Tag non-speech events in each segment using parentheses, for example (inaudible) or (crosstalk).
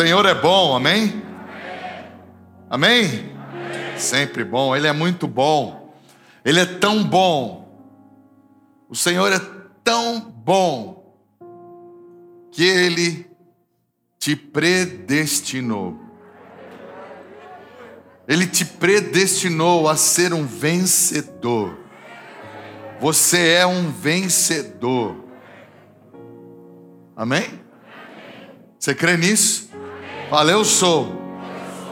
Senhor é bom, amém? Amém? Sempre bom, Ele é muito bom. Ele é tão bom. O Senhor é tão bom que Ele te predestinou. Ele te predestinou a ser um vencedor. Você é um vencedor. Amém? Você crê nisso? Fala, eu sou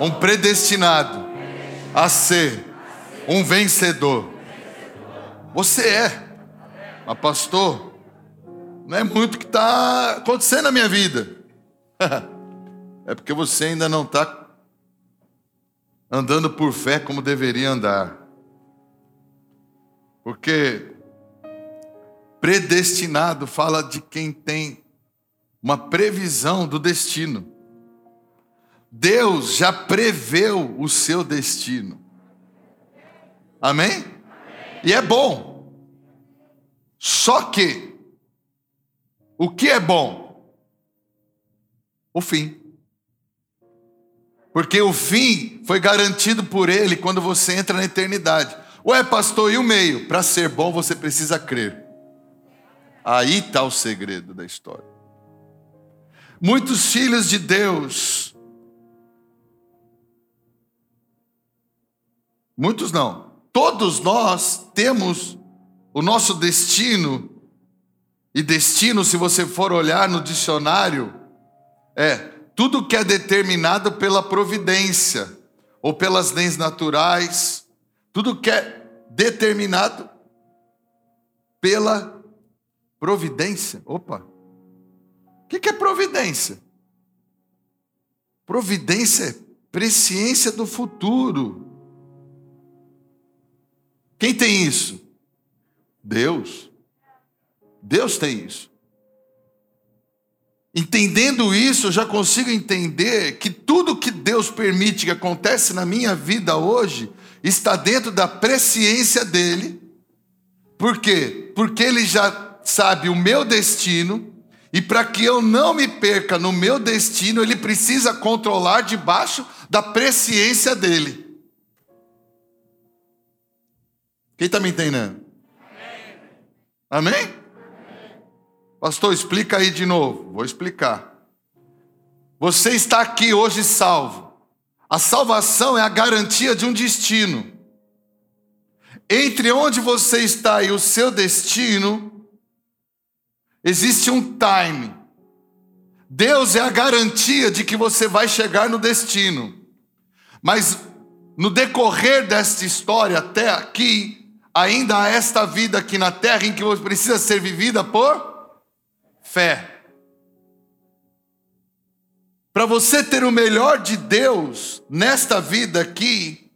um predestinado a ser um vencedor. Você é. Mas, pastor, não é muito que está acontecendo na minha vida. (laughs) é porque você ainda não está andando por fé como deveria andar. Porque predestinado fala de quem tem uma previsão do destino. Deus já preveu o seu destino. Amém? Amém? E é bom. Só que, o que é bom? O fim. Porque o fim foi garantido por ele quando você entra na eternidade. Ué, pastor, e o meio? Para ser bom você precisa crer. Aí está o segredo da história. Muitos filhos de Deus, muitos não, todos nós temos o nosso destino, e destino, se você for olhar no dicionário, é tudo que é determinado pela providência ou pelas leis naturais, tudo que é determinado pela providência. Opa! O que é providência? Providência é presciência do futuro. Quem tem isso? Deus. Deus tem isso. Entendendo isso, eu já consigo entender que tudo que Deus permite que acontece na minha vida hoje está dentro da presciência dele. Por quê? Porque ele já sabe o meu destino e para que eu não me perca no meu destino, ele precisa controlar debaixo da presciência dele. Quem está me entendendo? Amém? Amém? Pastor, explica aí de novo. Vou explicar. Você está aqui hoje salvo. A salvação é a garantia de um destino. Entre onde você está e o seu destino, existe um time. Deus é a garantia de que você vai chegar no destino. Mas no decorrer desta história até aqui, ainda há esta vida aqui na terra em que você precisa ser vivida por fé. Para você ter o melhor de Deus nesta vida aqui,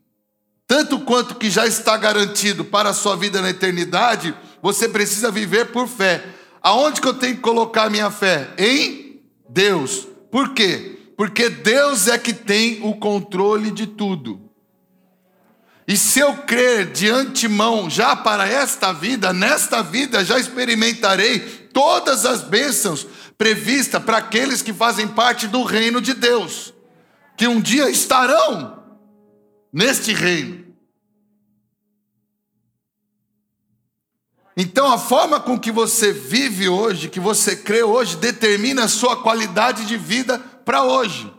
tanto quanto que já está garantido para a sua vida na eternidade, você precisa viver por fé. Aonde que eu tenho que colocar minha fé? Em Deus. Por quê? Porque Deus é que tem o controle de tudo. E se eu crer de antemão já para esta vida, nesta vida já experimentarei todas as bênçãos previstas para aqueles que fazem parte do reino de Deus, que um dia estarão neste reino. Então, a forma com que você vive hoje, que você crê hoje, determina a sua qualidade de vida para hoje.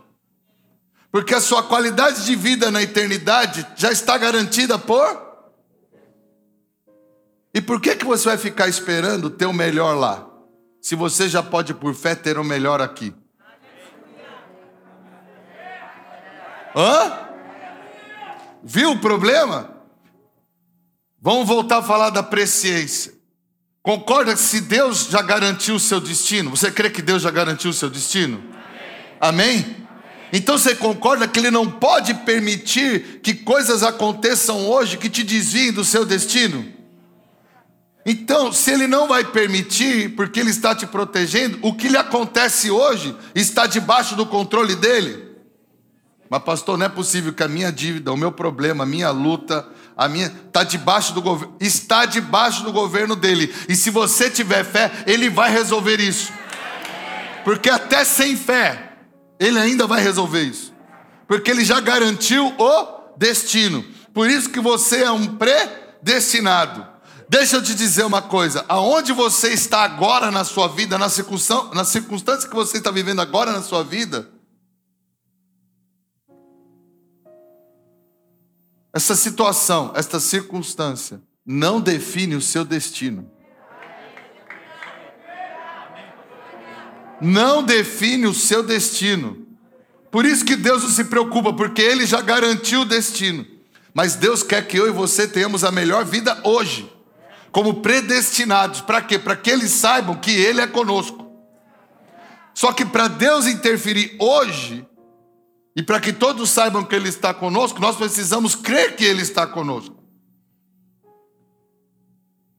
Porque a sua qualidade de vida na eternidade já está garantida por e por que, que você vai ficar esperando ter o melhor lá? Se você já pode, por fé, ter o melhor aqui. Hã? Viu o problema? Vamos voltar a falar da presciência. Concorda que se Deus já garantiu o seu destino, você crê que Deus já garantiu o seu destino? Amém? Amém? Então você concorda que Ele não pode permitir que coisas aconteçam hoje que te desviem do seu destino? Então, se ele não vai permitir, porque ele está te protegendo, o que lhe acontece hoje está debaixo do controle dele. Mas, pastor, não é possível que a minha dívida, o meu problema, a minha luta, a minha está debaixo do governo, está debaixo do governo dele. E se você tiver fé, ele vai resolver isso. Porque até sem fé, Ele ainda vai resolver isso. Porque ele já garantiu o destino. Por isso que você é um predestinado. Deixa eu te dizer uma coisa: aonde você está agora na sua vida, na circunstância, que você está vivendo agora na sua vida, essa situação, esta circunstância, não define o seu destino. Não define o seu destino. Por isso que Deus não se preocupa, porque Ele já garantiu o destino. Mas Deus quer que eu e você tenhamos a melhor vida hoje como predestinados. Para quê? Para que eles saibam que Ele é conosco. Só que para Deus interferir hoje, e para que todos saibam que Ele está conosco, nós precisamos crer que Ele está conosco.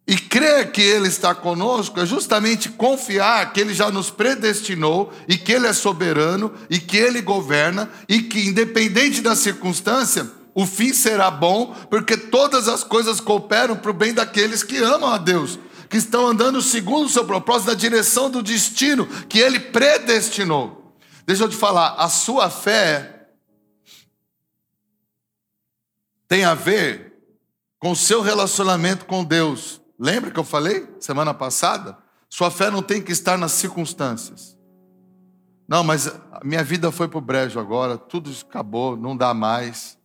E crer que Ele está conosco é justamente confiar que Ele já nos predestinou e que Ele é soberano e que Ele governa e que, independente da circunstância, o fim será bom, porque todas as coisas cooperam para o bem daqueles que amam a Deus, que estão andando segundo o seu propósito, na direção do destino que Ele predestinou. Deixa eu te falar, a sua fé tem a ver com o seu relacionamento com Deus. Lembra que eu falei semana passada? Sua fé não tem que estar nas circunstâncias. Não, mas minha vida foi para o brejo agora, tudo acabou, não dá mais.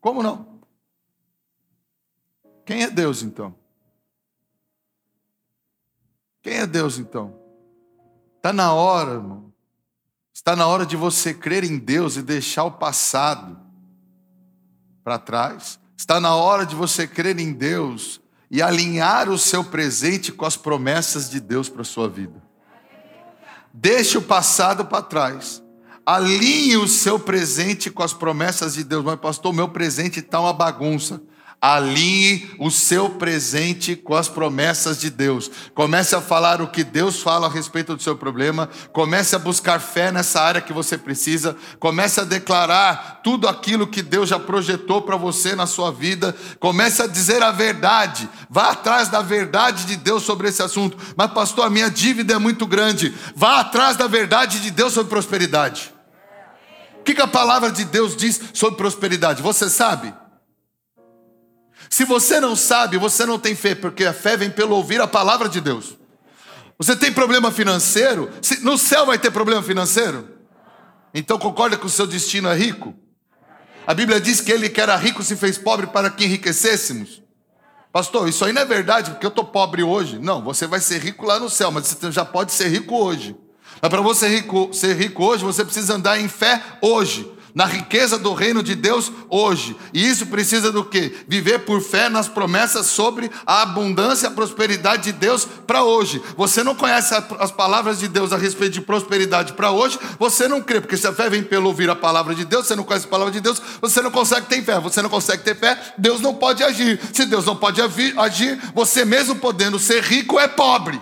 Como não? Quem é Deus então? Quem é Deus então? Está na hora, irmão. Está na hora de você crer em Deus e deixar o passado para trás. Está na hora de você crer em Deus e alinhar o seu presente com as promessas de Deus para a sua vida. Deixe o passado para trás Alinhe o seu presente com as promessas de Deus. Mas, pastor, meu presente está uma bagunça. Alinhe o seu presente com as promessas de Deus. Comece a falar o que Deus fala a respeito do seu problema. Comece a buscar fé nessa área que você precisa. Comece a declarar tudo aquilo que Deus já projetou para você na sua vida. Comece a dizer a verdade. Vá atrás da verdade de Deus sobre esse assunto. Mas, pastor, a minha dívida é muito grande. Vá atrás da verdade de Deus sobre prosperidade. O que a palavra de Deus diz sobre prosperidade? Você sabe? Se você não sabe, você não tem fé, porque a fé vem pelo ouvir a palavra de Deus. Você tem problema financeiro? No céu vai ter problema financeiro? Então concorda que o seu destino é rico? A Bíblia diz que ele que era rico se fez pobre para que enriquecêssemos. Pastor, isso aí não é verdade, porque eu estou pobre hoje. Não, você vai ser rico lá no céu, mas você já pode ser rico hoje. Mas para você rico, ser rico hoje, você precisa andar em fé hoje na riqueza do reino de Deus hoje. E isso precisa do quê? Viver por fé nas promessas sobre a abundância e a prosperidade de Deus para hoje. Você não conhece as palavras de Deus a respeito de prosperidade para hoje, você não crê, porque se a fé vem pelo ouvir a palavra de Deus, você não conhece a palavra de Deus, você não consegue ter fé. Você não consegue ter fé, Deus não pode agir. Se Deus não pode agir, você mesmo podendo ser rico é pobre.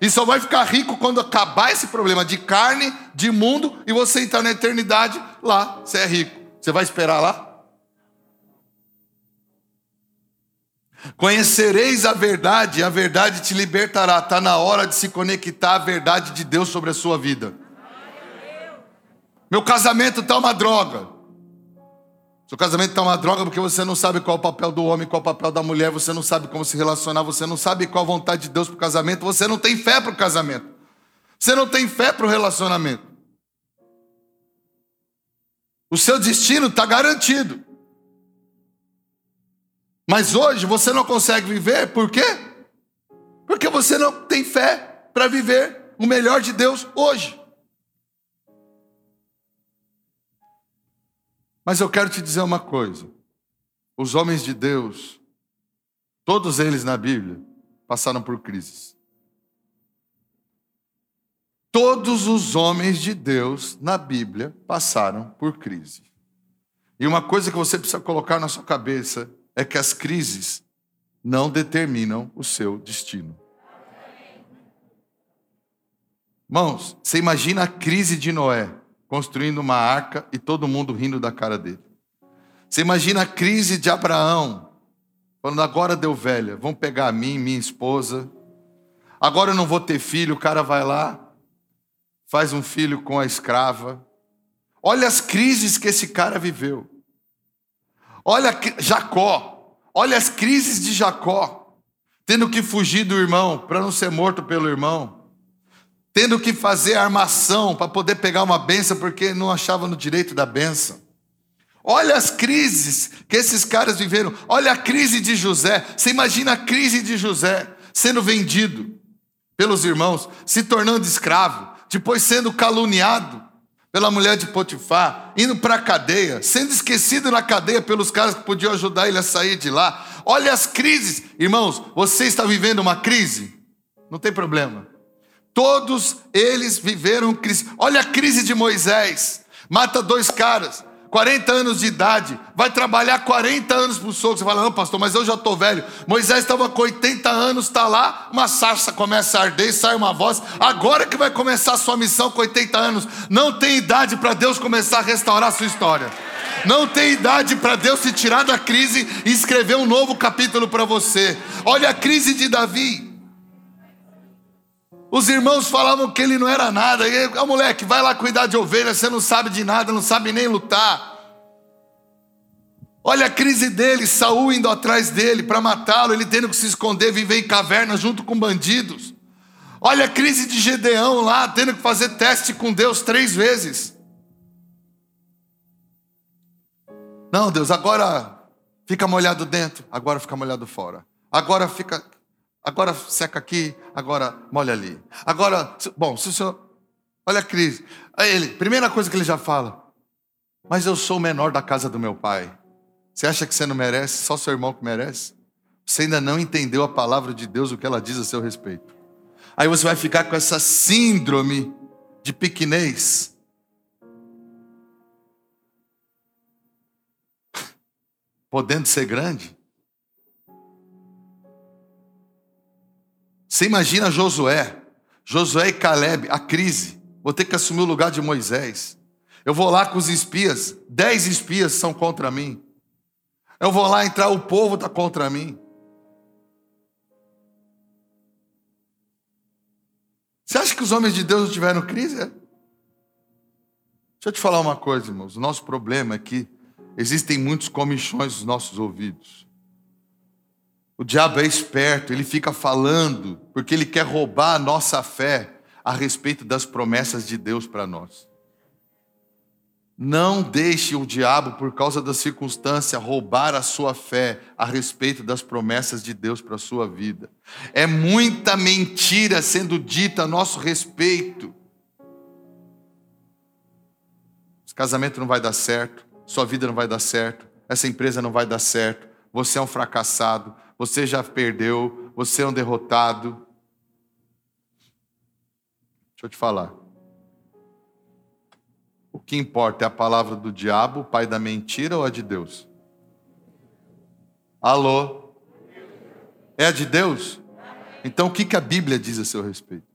E só vai ficar rico quando acabar esse problema de carne, de mundo, e você entrar na eternidade lá, você é rico. Você vai esperar lá? Conhecereis a verdade, a verdade te libertará. Está na hora de se conectar à verdade de Deus sobre a sua vida. Meu casamento está uma droga. Seu casamento está uma droga porque você não sabe qual é o papel do homem, qual é o papel da mulher, você não sabe como se relacionar, você não sabe qual a vontade de Deus para o casamento, você não tem fé para o casamento. Você não tem fé para o relacionamento. O seu destino está garantido. Mas hoje você não consegue viver, por quê? Porque você não tem fé para viver o melhor de Deus hoje. Mas eu quero te dizer uma coisa: os homens de Deus, todos eles na Bíblia, passaram por crises. Todos os homens de Deus na Bíblia passaram por crise. E uma coisa que você precisa colocar na sua cabeça é que as crises não determinam o seu destino. Irmãos, você imagina a crise de Noé construindo uma arca e todo mundo rindo da cara dele. Você imagina a crise de Abraão, falando: agora deu velha, vão pegar a mim, minha esposa, agora eu não vou ter filho, o cara vai lá, faz um filho com a escrava. Olha as crises que esse cara viveu. Olha Jacó, olha as crises de Jacó, tendo que fugir do irmão para não ser morto pelo irmão, tendo que fazer armação para poder pegar uma benção porque não achava no direito da benção. Olha as crises que esses caras viveram. Olha a crise de José. Você imagina a crise de José sendo vendido pelos irmãos, se tornando escravo, depois sendo caluniado pela mulher de Potifar, indo para a cadeia, sendo esquecido na cadeia pelos caras que podiam ajudar ele a sair de lá. Olha as crises. Irmãos, você está vivendo uma crise? Não tem problema. Todos eles viveram crise. Olha a crise de Moisés. Mata dois caras. 40 anos de idade, vai trabalhar 40 anos para o sogro. Você fala, não, pastor, mas eu já estou velho. Moisés estava com 80 anos, está lá, uma sarça começa a arder, sai uma voz. Agora que vai começar a sua missão com 80 anos. Não tem idade para Deus começar a restaurar a sua história. Não tem idade para Deus se tirar da crise e escrever um novo capítulo para você. Olha a crise de Davi. Os irmãos falavam que ele não era nada. E, oh, moleque, vai lá cuidar de ovelha, você não sabe de nada, não sabe nem lutar. Olha a crise dele, Saul indo atrás dele para matá-lo, ele tendo que se esconder, viver em caverna junto com bandidos. Olha a crise de Gedeão lá, tendo que fazer teste com Deus três vezes. Não, Deus, agora fica molhado dentro, agora fica molhado fora. Agora fica Agora seca aqui, agora molha ali. Agora, bom, se o senhor. Olha a crise. Aí ele, primeira coisa que ele já fala. Mas eu sou o menor da casa do meu pai. Você acha que você não merece? Só seu irmão que merece? Você ainda não entendeu a palavra de Deus, o que ela diz a seu respeito. Aí você vai ficar com essa síndrome de pequenez. (laughs) Podendo ser grande. Você imagina Josué, Josué e Caleb, a crise. Vou ter que assumir o lugar de Moisés. Eu vou lá com os espias, dez espias são contra mim. Eu vou lá entrar, o povo está contra mim. Você acha que os homens de Deus não tiveram crise? É? Deixa eu te falar uma coisa, irmãos. O nosso problema é que existem muitos comichões nos nossos ouvidos. O diabo é esperto, ele fica falando, porque ele quer roubar a nossa fé a respeito das promessas de Deus para nós. Não deixe o diabo, por causa da circunstância, roubar a sua fé a respeito das promessas de Deus para a sua vida. É muita mentira sendo dita a nosso respeito. Esse casamento não vai dar certo, sua vida não vai dar certo, essa empresa não vai dar certo, você é um fracassado, você já perdeu, você é um derrotado. Deixa eu te falar. O que importa é a palavra do diabo, pai da mentira, ou a de Deus? Alô? É a de Deus? Então o que, que a Bíblia diz a seu respeito?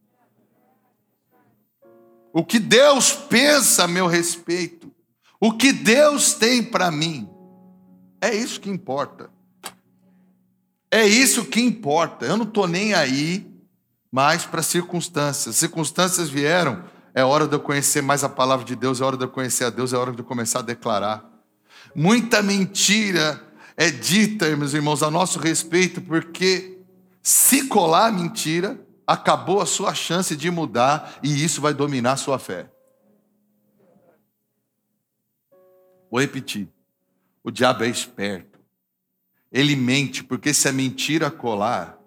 O que Deus pensa a meu respeito? O que Deus tem para mim? É isso que importa. É isso que importa. Eu não estou nem aí mais para circunstâncias. Circunstâncias vieram, é hora de eu conhecer mais a palavra de Deus, é hora de eu conhecer a Deus, é hora de eu começar a declarar. Muita mentira é dita, meus irmãos, a nosso respeito, porque se colar a mentira, acabou a sua chance de mudar e isso vai dominar a sua fé. Vou repetir. O diabo é esperto. Ele mente, porque se a mentira colar,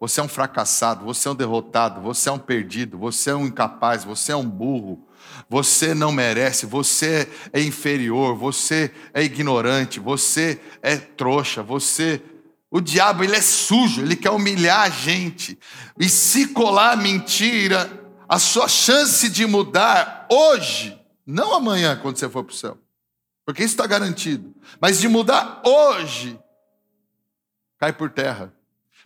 você é um fracassado, você é um derrotado, você é um perdido, você é um incapaz, você é um burro, você não merece, você é inferior, você é ignorante, você é trouxa, você. O diabo, ele é sujo, ele quer humilhar a gente. E se colar a mentira, a sua chance de mudar hoje, não amanhã, quando você for para o céu, porque isso está garantido, mas de mudar hoje, cai por terra.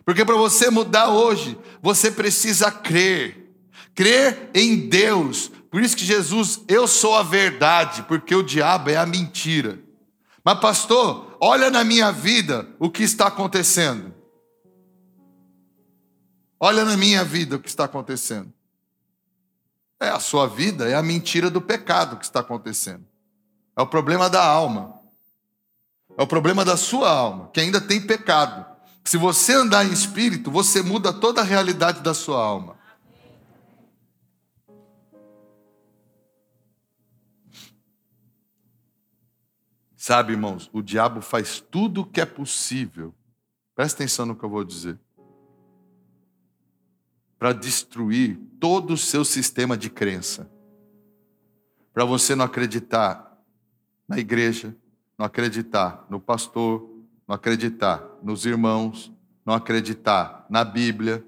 Porque para você mudar hoje, você precisa crer. Crer em Deus. Por isso que Jesus, eu sou a verdade, porque o diabo é a mentira. Mas, pastor, olha na minha vida o que está acontecendo. Olha na minha vida o que está acontecendo. É a sua vida, é a mentira do pecado que está acontecendo. É o problema da alma. É o problema da sua alma, que ainda tem pecado. Se você andar em espírito, você muda toda a realidade da sua alma. Sabe, irmãos, o diabo faz tudo o que é possível. Presta atenção no que eu vou dizer. Para destruir todo o seu sistema de crença. Para você não acreditar na igreja, não acreditar no pastor, não acreditar nos irmãos, não acreditar na Bíblia.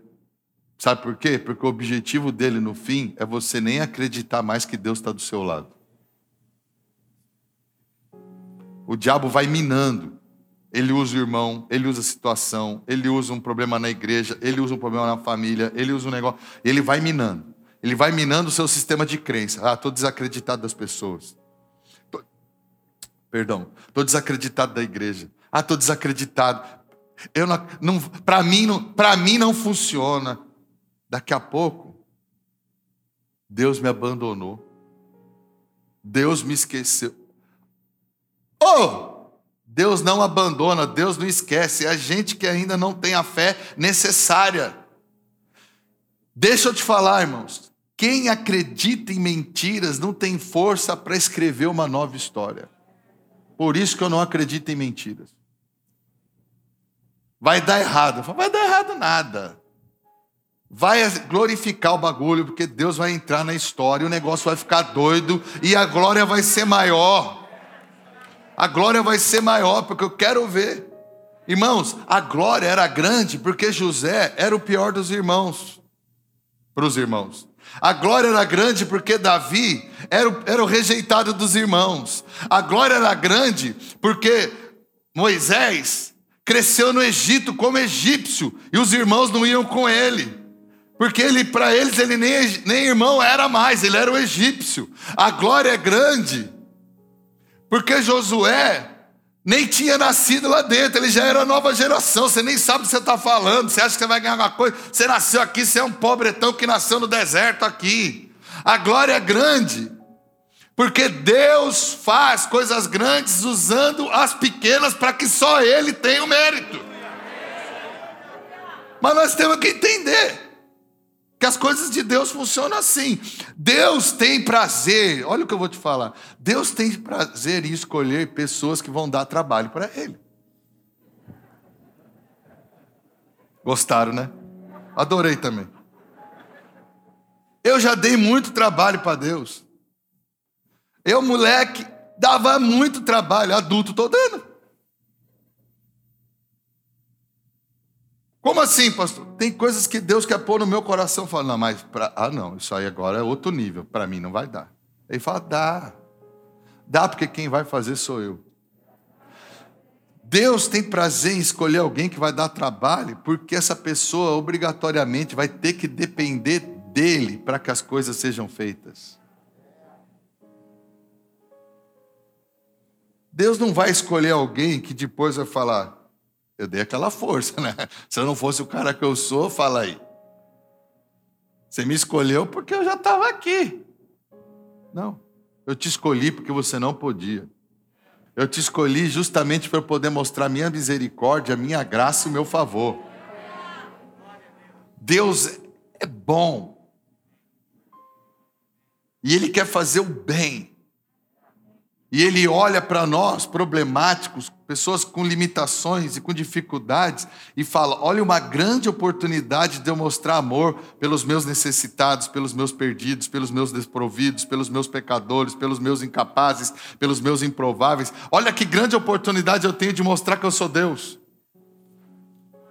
Sabe por quê? Porque o objetivo dele no fim é você nem acreditar mais que Deus está do seu lado. O diabo vai minando. Ele usa o irmão, ele usa a situação, ele usa um problema na igreja, ele usa um problema na família, ele usa um negócio. Ele vai minando. Ele vai minando o seu sistema de crença. Ah, estou desacreditado das pessoas. Perdão, estou desacreditado da igreja. Ah, estou desacreditado. Eu não, não para mim não, para mim não funciona. Daqui a pouco, Deus me abandonou. Deus me esqueceu. Oh! Deus não abandona, Deus não esquece, é a gente que ainda não tem a fé necessária. Deixa eu te falar, irmãos. Quem acredita em mentiras não tem força para escrever uma nova história. Por isso que eu não acredito em mentiras. Vai dar errado. Vai dar errado nada. Vai glorificar o bagulho, porque Deus vai entrar na história, o negócio vai ficar doido e a glória vai ser maior a glória vai ser maior, porque eu quero ver. Irmãos, a glória era grande porque José era o pior dos irmãos, para os irmãos. A glória era grande porque Davi era o, era o rejeitado dos irmãos. A glória era grande porque Moisés cresceu no Egito como egípcio e os irmãos não iam com ele. Porque ele, para eles, ele nem, nem irmão era mais, ele era o egípcio. A glória é grande porque Josué nem tinha nascido lá dentro, ele já era nova geração, você nem sabe o que você está falando, você acha que você vai ganhar alguma coisa, você nasceu aqui, você é um pobretão que nasceu no deserto aqui. A glória é grande, porque Deus faz coisas grandes usando as pequenas para que só Ele tenha o mérito. Mas nós temos que entender que as coisas de Deus funcionam assim. Deus tem prazer, olha o que eu vou te falar. Deus tem prazer em escolher pessoas que vão dar trabalho para Ele. Gostaram, né? Adorei também. Eu já dei muito trabalho para Deus. Eu, moleque, dava muito trabalho, adulto estou dando. Como assim, pastor? Tem coisas que Deus quer pôr no meu coração. Fala, não, mas pra... ah, não, isso aí agora é outro nível. Para mim não vai dar. Ele fala, dá. Dá porque quem vai fazer sou eu. Deus tem prazer em escolher alguém que vai dar trabalho, porque essa pessoa obrigatoriamente vai ter que depender dele para que as coisas sejam feitas. Deus não vai escolher alguém que depois vai falar: eu dei aquela força, né? (laughs) Se eu não fosse o cara que eu sou, fala aí. Você me escolheu porque eu já estava aqui. Não. Eu te escolhi porque você não podia. Eu te escolhi justamente para poder mostrar minha misericórdia, minha graça e o meu favor. Deus é bom. E Ele quer fazer o bem. E ele olha para nós, problemáticos, pessoas com limitações e com dificuldades, e fala: olha, uma grande oportunidade de eu mostrar amor pelos meus necessitados, pelos meus perdidos, pelos meus desprovidos, pelos meus pecadores, pelos meus incapazes, pelos meus improváveis. Olha que grande oportunidade eu tenho de mostrar que eu sou Deus.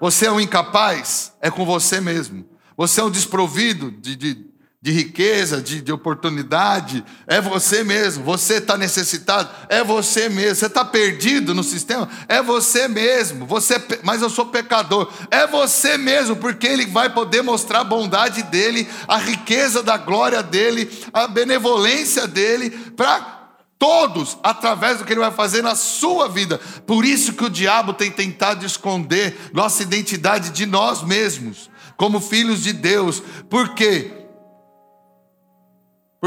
Você é um incapaz? É com você mesmo. Você é um desprovido de, de de riqueza, de, de oportunidade, é você mesmo. Você está necessitado, é você mesmo. Você está perdido no sistema, é você mesmo. Você, mas eu sou pecador, é você mesmo, porque Ele vai poder mostrar a bondade dele, a riqueza da glória dele, a benevolência dele para todos através do que ele vai fazer na sua vida. Por isso que o diabo tem tentado esconder nossa identidade de nós mesmos, como filhos de Deus. Por quê?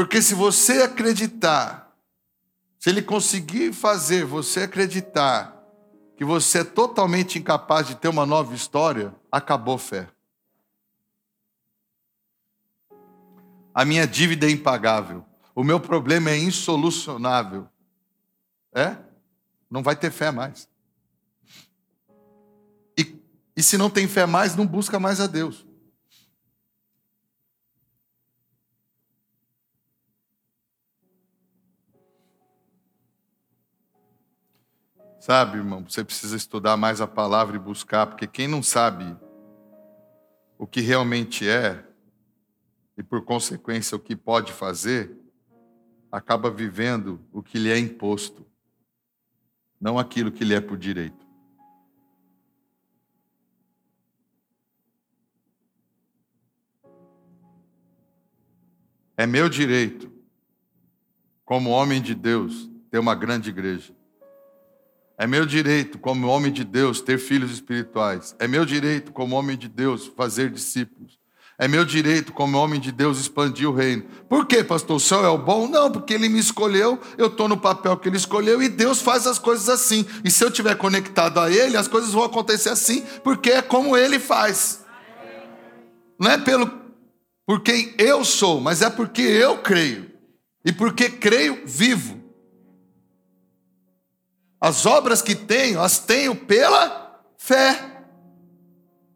Porque se você acreditar, se ele conseguir fazer você acreditar que você é totalmente incapaz de ter uma nova história, acabou fé. A minha dívida é impagável. O meu problema é insolucionável. É? Não vai ter fé mais. E, e se não tem fé mais, não busca mais a Deus. Sabe, irmão, você precisa estudar mais a palavra e buscar, porque quem não sabe o que realmente é, e por consequência o que pode fazer, acaba vivendo o que lhe é imposto, não aquilo que lhe é por direito. É meu direito, como homem de Deus, ter uma grande igreja. É meu direito, como homem de Deus, ter filhos espirituais. É meu direito, como homem de Deus, fazer discípulos. É meu direito, como homem de Deus, expandir o reino. Por quê, pastor? O céu é o bom? Não, porque ele me escolheu, eu estou no papel que ele escolheu e Deus faz as coisas assim. E se eu estiver conectado a ele, as coisas vão acontecer assim, porque é como ele faz. Não é pelo por quem eu sou, mas é porque eu creio. E porque creio, vivo. As obras que tenho, as tenho pela fé.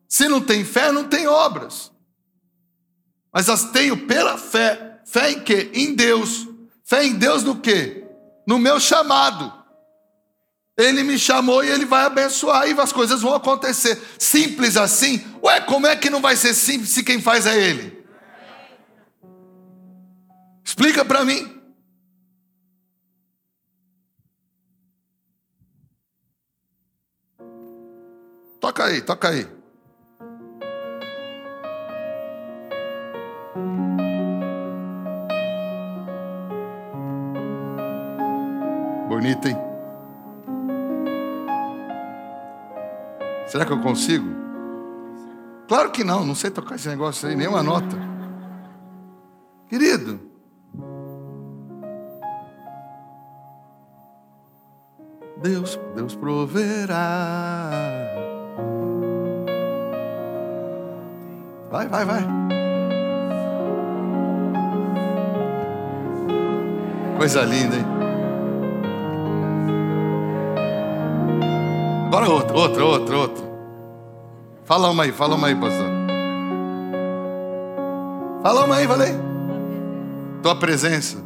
Se não tem fé, não tem obras. Mas as tenho pela fé. Fé em quê? Em Deus. Fé em Deus no quê? No meu chamado. Ele me chamou e ele vai abençoar e as coisas vão acontecer. Simples assim? Ué, como é que não vai ser simples se quem faz é ele? Explica para mim. Toca aí, toca aí. Bonito, hein? Será que eu consigo? Claro que não, não sei tocar esse negócio aí, nenhuma nota. Querido, Deus, Deus proverá. Vai, vai, vai. Coisa linda, hein? Agora outra, outra, outra, outra. Fala uma aí, fala uma aí, pastor. Fala uma aí, falei. Tua presença.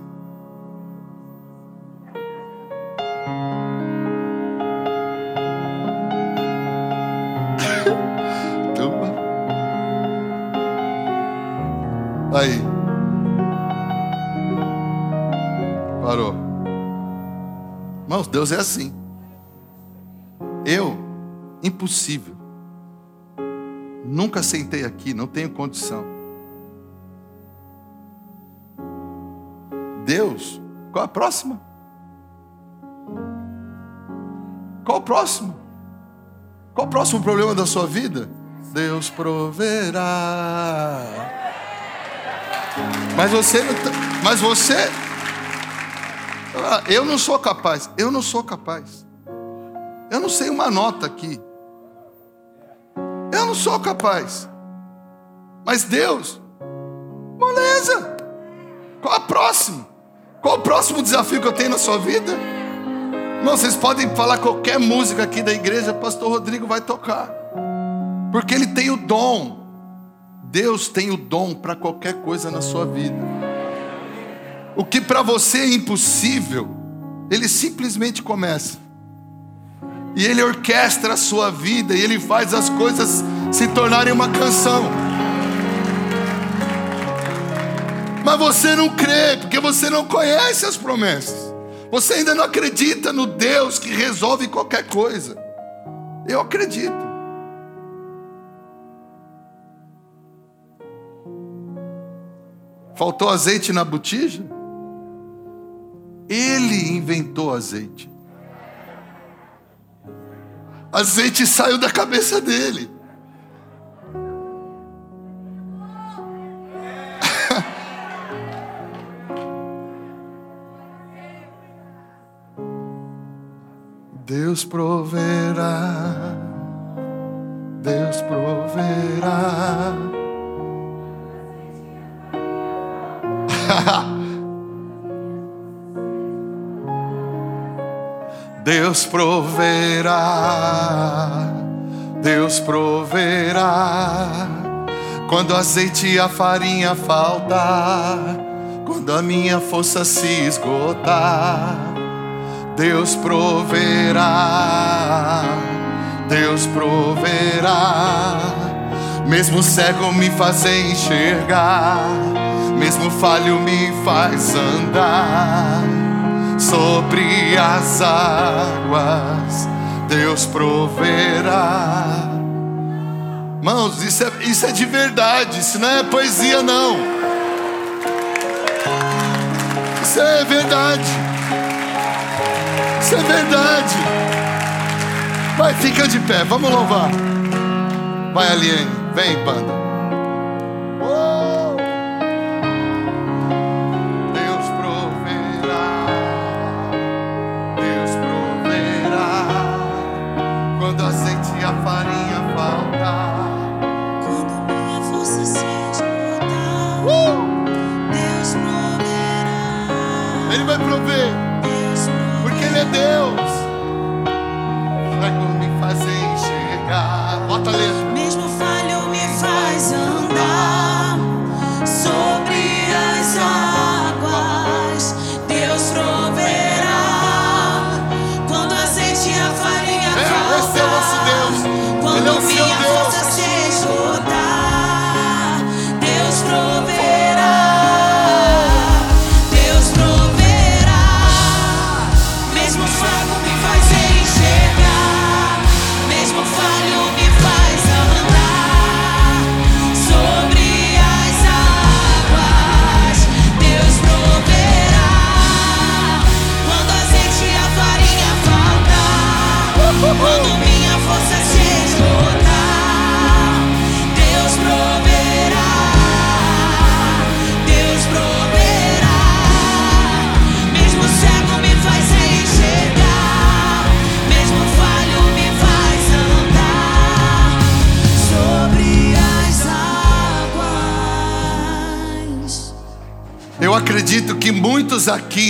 Deus é assim. Eu, impossível. Nunca sentei aqui, não tenho condição. Deus, qual a próxima? Qual o próximo? Qual o próximo problema da sua vida? Deus proverá. Mas você, tá, mas você, ah, eu não sou capaz, eu não sou capaz. Eu não sei uma nota aqui. Eu não sou capaz. Mas Deus, moleza. Qual a próxima? Qual o próximo desafio que eu tenho na sua vida? Irmão, vocês podem falar qualquer música aqui da igreja, Pastor Rodrigo vai tocar. Porque ele tem o dom Deus tem o dom para qualquer coisa na sua vida. O que para você é impossível, Ele simplesmente começa. E Ele orquestra a sua vida, e Ele faz as coisas se tornarem uma canção. Mas você não crê, porque você não conhece as promessas. Você ainda não acredita no Deus que resolve qualquer coisa. Eu acredito. Faltou azeite na botija? Ele inventou azeite. Azeite saiu da cabeça dele. (laughs) Deus proverá, Deus proverá. (laughs) Deus proverá, Deus proverá. Quando azeite e a farinha faltar, quando a minha força se esgotar, Deus proverá, Deus proverá. Mesmo cego me fazer enxergar, mesmo falho me faz andar sobre as águas, Deus proverá. Mãos, isso é, isso é de verdade, isso não é poesia, não. Isso é verdade. Isso é verdade. Vai, fica de pé, vamos louvar. Vai, Aliene, vem, banda.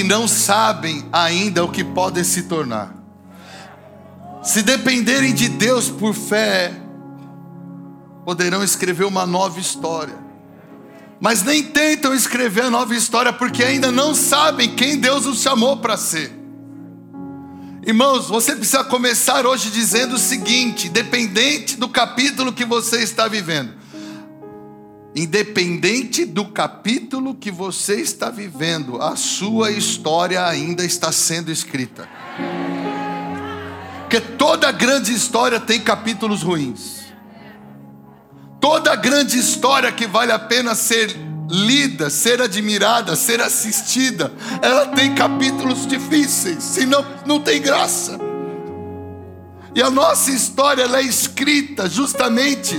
Não sabem ainda o que podem se tornar. Se dependerem de Deus por fé, poderão escrever uma nova história. Mas nem tentam escrever a nova história porque ainda não sabem quem Deus os chamou para ser. Irmãos, você precisa começar hoje dizendo o seguinte: dependente do capítulo que você está vivendo, Independente do capítulo que você está vivendo, a sua história ainda está sendo escrita. Porque toda grande história tem capítulos ruins. Toda grande história que vale a pena ser lida, ser admirada, ser assistida, ela tem capítulos difíceis, senão não tem graça. E a nossa história é escrita justamente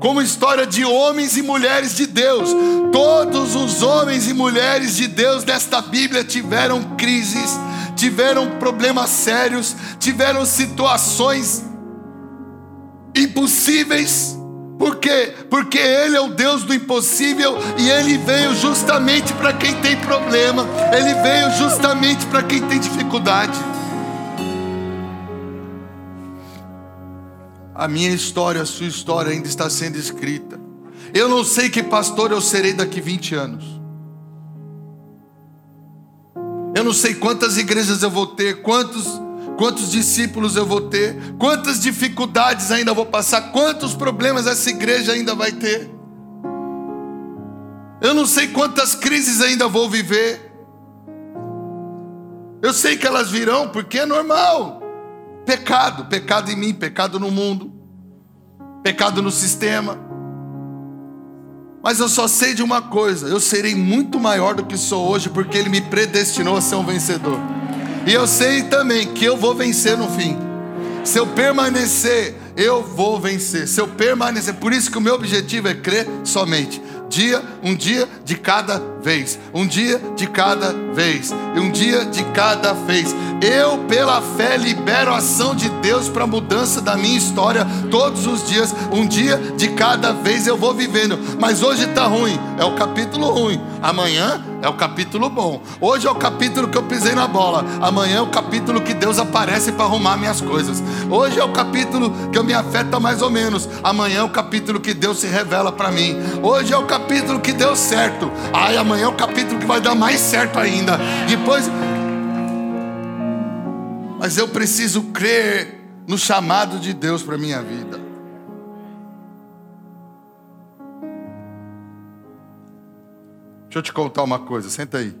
como história de homens e mulheres de Deus. Todos os homens e mulheres de Deus desta Bíblia tiveram crises, tiveram problemas sérios, tiveram situações impossíveis. Por quê? Porque Ele é o Deus do impossível e Ele veio justamente para quem tem problema, Ele veio justamente para quem tem dificuldade. A minha história, a sua história ainda está sendo escrita. Eu não sei que pastor eu serei daqui 20 anos. Eu não sei quantas igrejas eu vou ter, quantos quantos discípulos eu vou ter, quantas dificuldades ainda vou passar, quantos problemas essa igreja ainda vai ter. Eu não sei quantas crises ainda vou viver. Eu sei que elas virão porque é normal. Pecado, pecado em mim, pecado no mundo, pecado no sistema. Mas eu só sei de uma coisa: eu serei muito maior do que sou hoje, porque Ele me predestinou a ser um vencedor. E eu sei também que eu vou vencer no fim. Se eu permanecer, eu vou vencer. Se eu permanecer, por isso que o meu objetivo é crer somente dia, um dia de cada vez, um dia de cada vez, um dia de cada vez. Eu, pela fé, libero a ação de Deus para a mudança da minha história todos os dias. Um dia de cada vez eu vou vivendo. Mas hoje está ruim, é o capítulo ruim. Amanhã é o capítulo bom. Hoje é o capítulo que eu pisei na bola. Amanhã é o capítulo que Deus aparece para arrumar minhas coisas. Hoje é o capítulo que eu me afeta mais ou menos. Amanhã é o capítulo que Deus se revela para mim. Hoje é o capítulo que deu certo. Ai, amanhã é o capítulo que vai dar mais certo ainda. Depois. Mas eu preciso crer no chamado de Deus para minha vida. Deixa eu te contar uma coisa, senta aí.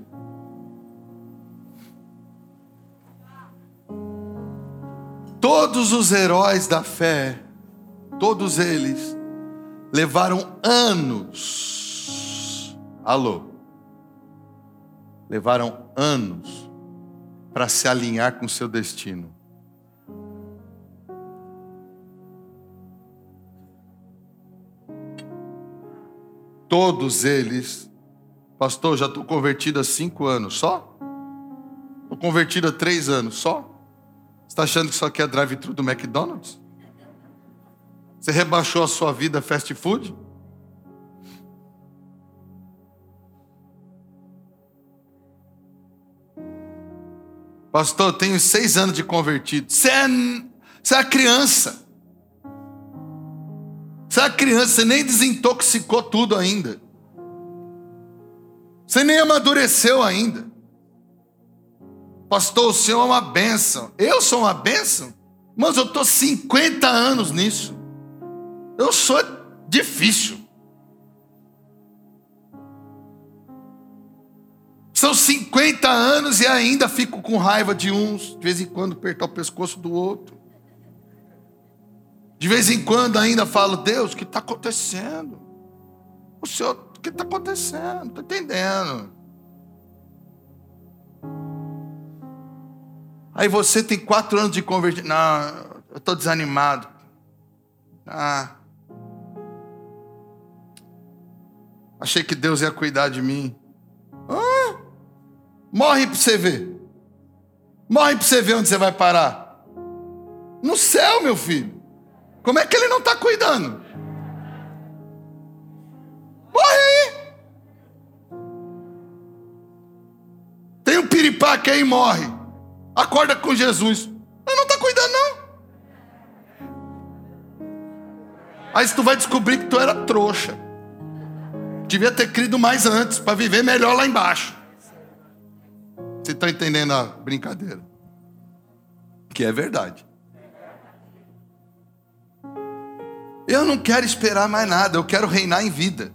Todos os heróis da fé, todos eles, levaram anos. Alô? Levaram anos para se alinhar com seu destino. Todos eles Pastor, já estou convertido há cinco anos só? Estou convertido há três anos só? Você está achando que isso aqui é drive-thru do McDonald's? Você rebaixou a sua vida fast food? Pastor, eu tenho seis anos de convertido. Você é, você é criança. Você é criança, você nem desintoxicou tudo ainda. Você nem amadureceu ainda. Pastor, o senhor é uma bênção. Eu sou uma bênção? Mas eu estou 50 anos nisso. Eu sou difícil. São 50 anos e ainda fico com raiva de uns, de vez em quando apertar o pescoço do outro. De vez em quando ainda falo, Deus, o que está acontecendo? O Senhor que está acontecendo? Não estou entendendo. Aí você tem quatro anos de convertir. Não, eu estou desanimado. Ah. Achei que Deus ia cuidar de mim. Morre para você ver. Morre para você ver onde você vai parar. No céu, meu filho. Como é que ele não está cuidando? Morre aí. Tem um piripaque aí e morre. Acorda com Jesus. Mas não está cuidando, não. Aí tu vai descobrir que tu era trouxa. Devia ter crido mais antes, para viver melhor lá embaixo. Você está entendendo a brincadeira? Que é verdade. Eu não quero esperar mais nada, eu quero reinar em vida.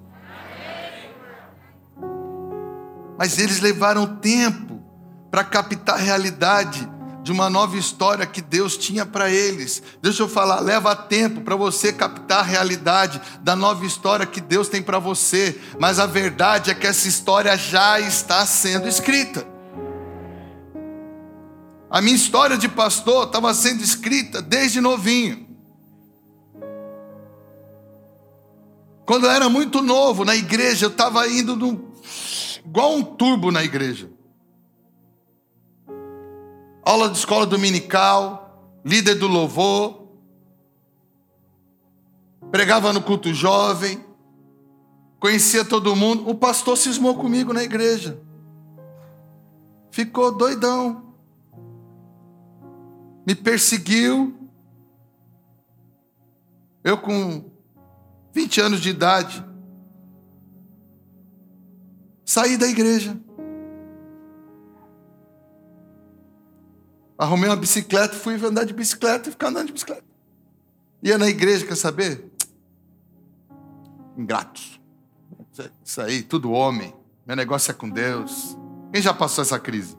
mas eles levaram tempo para captar a realidade de uma nova história que Deus tinha para eles. Deixa eu falar, leva tempo para você captar a realidade da nova história que Deus tem para você, mas a verdade é que essa história já está sendo escrita. A minha história de pastor estava sendo escrita desde novinho. Quando eu era muito novo na igreja, eu estava indo num igual um turbo na igreja. Aula de escola dominical, líder do louvor, pregava no culto jovem, conhecia todo mundo. O pastor cismou comigo na igreja. Ficou doidão. Me perseguiu. Eu com 20 anos de idade. Saí da igreja. Arrumei uma bicicleta, fui andar de bicicleta e ficar andando de bicicleta. Ia na igreja, quer saber? Ingratos. Isso aí, tudo homem. Meu negócio é com Deus. Quem já passou essa crise?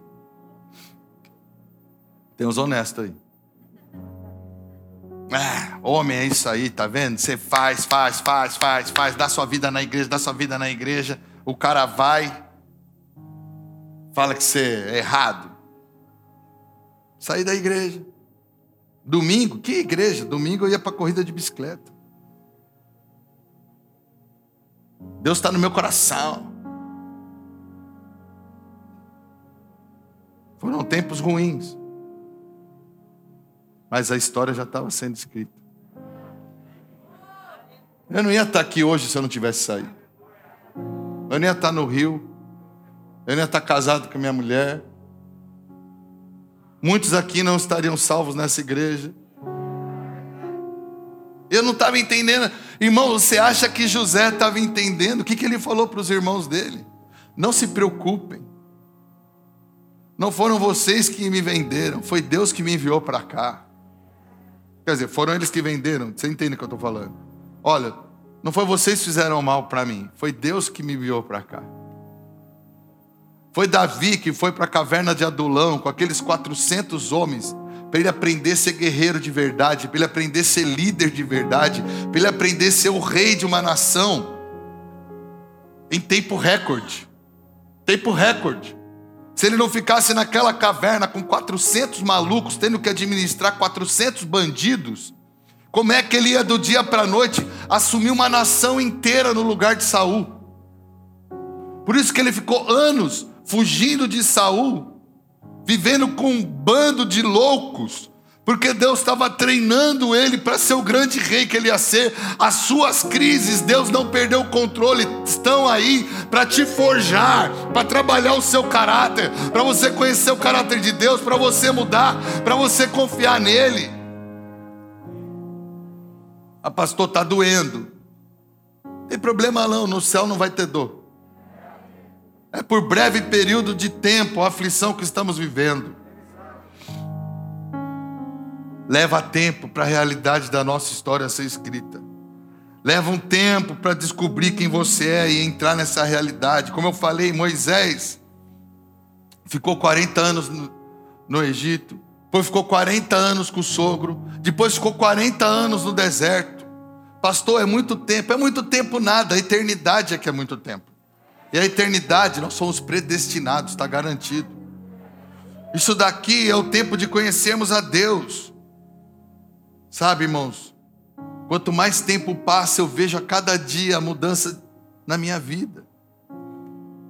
Tem uns honestos aí. Ah, homem é isso aí, tá vendo? Você faz, faz, faz, faz, faz, dá sua vida na igreja, dá sua vida na igreja o cara vai, fala que você é errado. Saí da igreja. Domingo, que igreja? Domingo eu ia para corrida de bicicleta. Deus está no meu coração. Foram tempos ruins. Mas a história já estava sendo escrita. Eu não ia estar aqui hoje se eu não tivesse saído. Eu não ia estar no Rio. Eu não ia estar casado com minha mulher. Muitos aqui não estariam salvos nessa igreja. Eu não estava entendendo. Irmão, você acha que José estava entendendo? O que, que ele falou para os irmãos dele? Não se preocupem. Não foram vocês que me venderam, foi Deus que me enviou para cá. Quer dizer, foram eles que venderam. Você entende o que eu estou falando? Olha, não foi vocês que fizeram mal para mim, foi Deus que me enviou para cá. Foi Davi que foi para a caverna de Adulão com aqueles 400 homens, para ele aprender a ser guerreiro de verdade, para ele aprender a ser líder de verdade, para ele aprender a ser o rei de uma nação, em tempo recorde. Tempo recorde. Se ele não ficasse naquela caverna com 400 malucos, tendo que administrar 400 bandidos, como é que ele ia do dia para a noite assumir uma nação inteira no lugar de Saul? Por isso que ele ficou anos fugindo de Saul, vivendo com um bando de loucos, porque Deus estava treinando ele para ser o grande rei que ele ia ser. As suas crises, Deus não perdeu o controle, estão aí para te forjar, para trabalhar o seu caráter, para você conhecer o caráter de Deus, para você mudar, para você confiar nele. A pastor está doendo. Não tem problema não, no céu não vai ter dor. É por breve período de tempo a aflição que estamos vivendo. Leva tempo para a realidade da nossa história ser escrita. Leva um tempo para descobrir quem você é e entrar nessa realidade. Como eu falei, Moisés ficou 40 anos no, no Egito, depois ficou 40 anos com o sogro, depois ficou 40 anos no deserto. Pastor, é muito tempo. É muito tempo nada, a eternidade é que é muito tempo. E a eternidade, nós somos predestinados, está garantido. Isso daqui é o tempo de conhecermos a Deus. Sabe, irmãos, quanto mais tempo passa, eu vejo a cada dia a mudança na minha vida.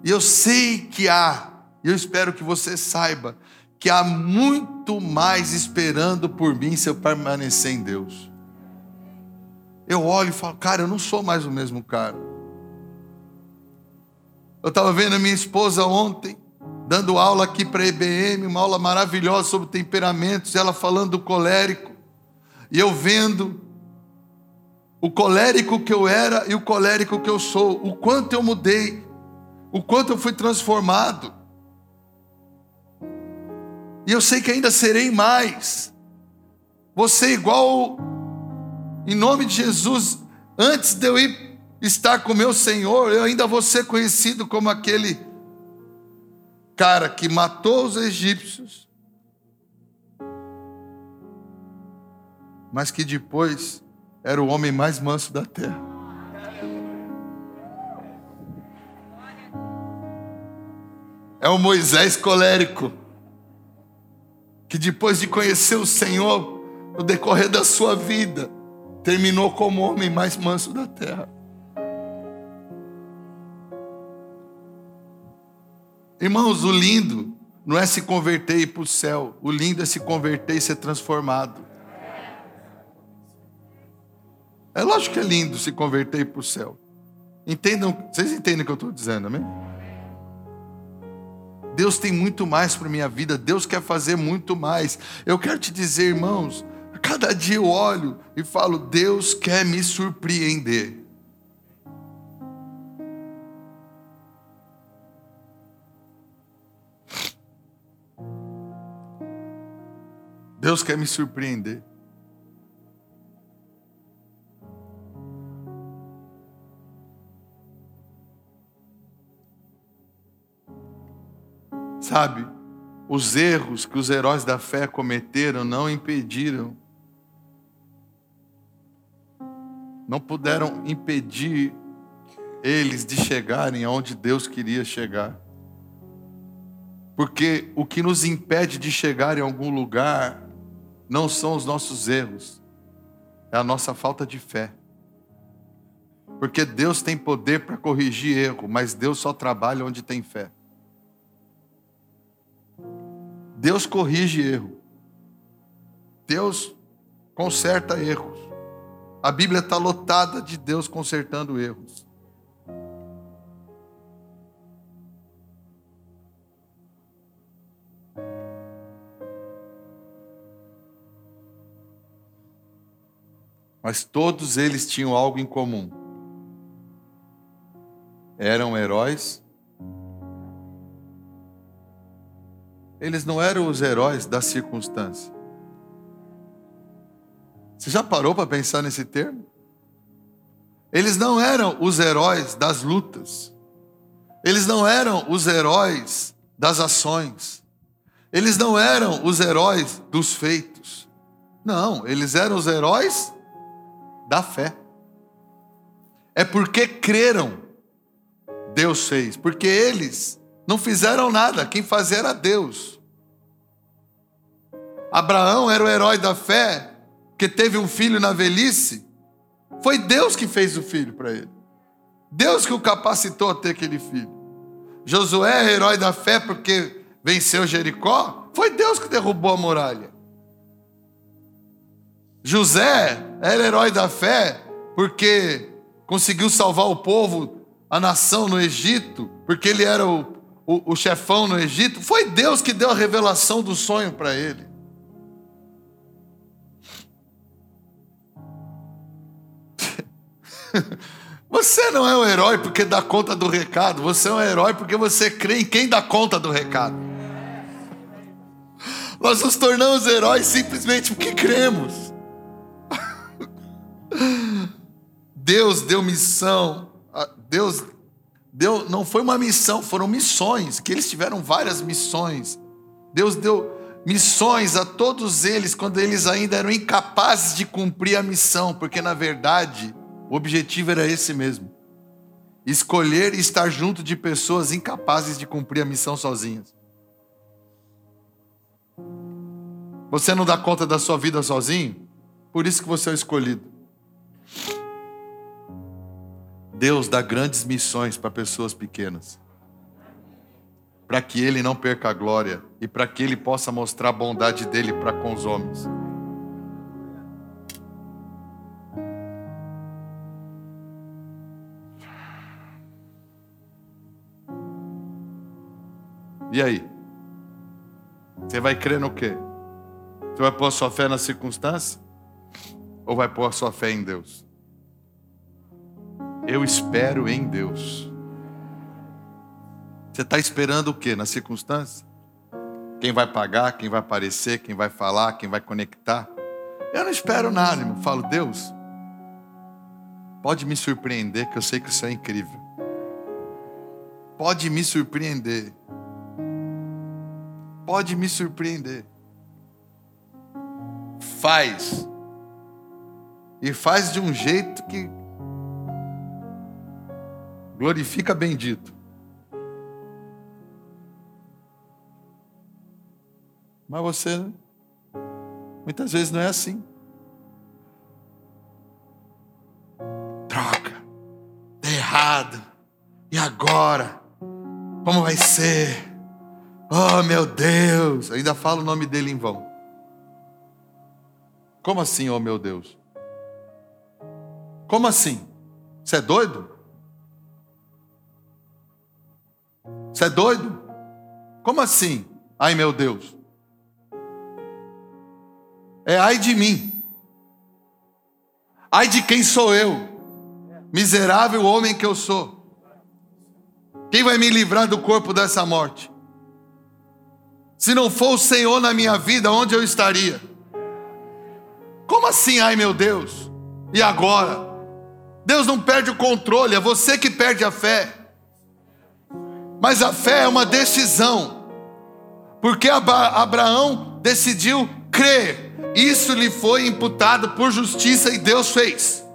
E eu sei que há, e eu espero que você saiba, que há muito mais esperando por mim se eu permanecer em Deus. Eu olho e falo, cara, eu não sou mais o mesmo cara. Eu estava vendo a minha esposa ontem, dando aula aqui para a EBM, uma aula maravilhosa sobre temperamentos, ela falando do colérico, e eu vendo o colérico que eu era e o colérico que eu sou, o quanto eu mudei, o quanto eu fui transformado. E eu sei que ainda serei mais. Você igual, em nome de Jesus, antes de eu ir estar com meu Senhor, eu ainda vou ser conhecido como aquele cara que matou os egípcios, mas que depois era o homem mais manso da terra. É o Moisés colérico, que depois de conhecer o Senhor, no decorrer da sua vida, terminou como o homem mais manso da terra. Irmãos, o lindo não é se converter e ir para o céu, o lindo é se converter e ser transformado. É lógico que é lindo se converter para o céu. Entendam, vocês entendem o que eu estou dizendo, amém? Deus tem muito mais para minha vida, Deus quer fazer muito mais. Eu quero te dizer, irmãos, a cada dia eu olho e falo, Deus quer me surpreender. Deus quer me surpreender. Sabe, os erros que os heróis da fé cometeram não impediram, não puderam impedir eles de chegarem aonde Deus queria chegar. Porque o que nos impede de chegar em algum lugar não são os nossos erros, é a nossa falta de fé. Porque Deus tem poder para corrigir erro, mas Deus só trabalha onde tem fé. Deus corrige erro. Deus conserta erros. A Bíblia está lotada de Deus consertando erros. Mas todos eles tinham algo em comum. Eram heróis. Eles não eram os heróis da circunstância. Você já parou para pensar nesse termo? Eles não eram os heróis das lutas. Eles não eram os heróis das ações. Eles não eram os heróis dos feitos. Não, eles eram os heróis da fé. É porque creram, Deus fez, porque eles não fizeram nada, quem fazia era Deus. Abraão era o herói da fé, que teve um filho na velhice, foi Deus que fez o filho para ele. Deus que o capacitou a ter aquele filho. Josué é herói da fé porque venceu Jericó, foi Deus que derrubou a muralha. José era herói da fé porque conseguiu salvar o povo, a nação no Egito, porque ele era o, o, o chefão no Egito. Foi Deus que deu a revelação do sonho para ele. (laughs) Você não é um herói porque dá conta do recado, você é um herói porque você crê em quem dá conta do recado. Nós nos tornamos heróis simplesmente porque cremos. (laughs) Deus deu missão. Deus deu, não foi uma missão, foram missões, que eles tiveram várias missões. Deus deu missões a todos eles quando eles ainda eram incapazes de cumprir a missão, porque na verdade o objetivo era esse mesmo: escolher e estar junto de pessoas incapazes de cumprir a missão sozinhas. Você não dá conta da sua vida sozinho? Por isso que você é o escolhido. Deus dá grandes missões para pessoas pequenas. Para que ele não perca a glória e para que ele possa mostrar a bondade dele para com os homens. E aí? Você vai crer no quê? Você vai pôr sua fé na circunstância? Ou vai pôr sua fé em Deus? Eu espero em Deus. Você está esperando o que na circunstância? Quem vai pagar, quem vai aparecer, quem vai falar, quem vai conectar? Eu não espero nada, irmão. Falo, Deus, pode me surpreender, que eu sei que isso é incrível. Pode me surpreender. Pode me surpreender. Faz. E faz de um jeito que Glorifica bendito. Mas você, muitas vezes não é assim. Troca, deu errado. E agora? Como vai ser? Oh meu Deus! Ainda fala o nome dele em vão. Como assim, oh meu Deus? Como assim? Você é doido? Você é doido? Como assim? Ai meu Deus. É ai de mim. Ai de quem sou eu? Miserável homem que eu sou. Quem vai me livrar do corpo dessa morte? Se não for o Senhor na minha vida, onde eu estaria? Como assim, ai meu Deus? E agora? Deus não perde o controle, é você que perde a fé. Mas a fé é uma decisão. Porque Abraão decidiu crer. Isso lhe foi imputado por justiça e Deus fez.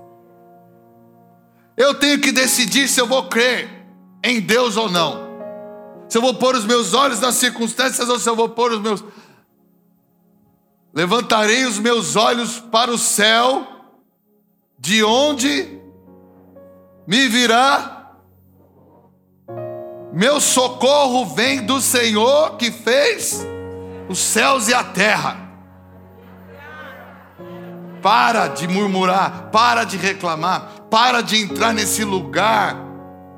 Eu tenho que decidir se eu vou crer em Deus ou não. Se eu vou pôr os meus olhos nas circunstâncias ou se eu vou pôr os meus. Levantarei os meus olhos para o céu, de onde me virá meu socorro vem do Senhor que fez os céus e a terra. Para de murmurar, para de reclamar, para de entrar nesse lugar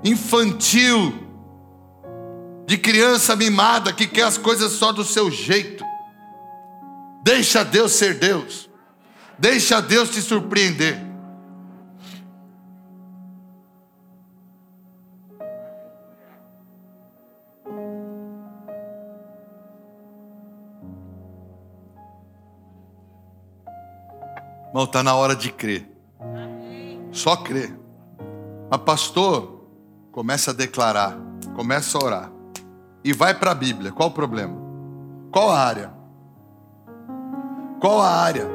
infantil de criança mimada que quer as coisas só do seu jeito. Deixa Deus ser Deus. Deixa Deus te surpreender. Irmão, está na hora de crer. Só crer. Mas, pastor, começa a declarar, começa a orar. E vai para a Bíblia. Qual o problema? Qual a área? Qual a área?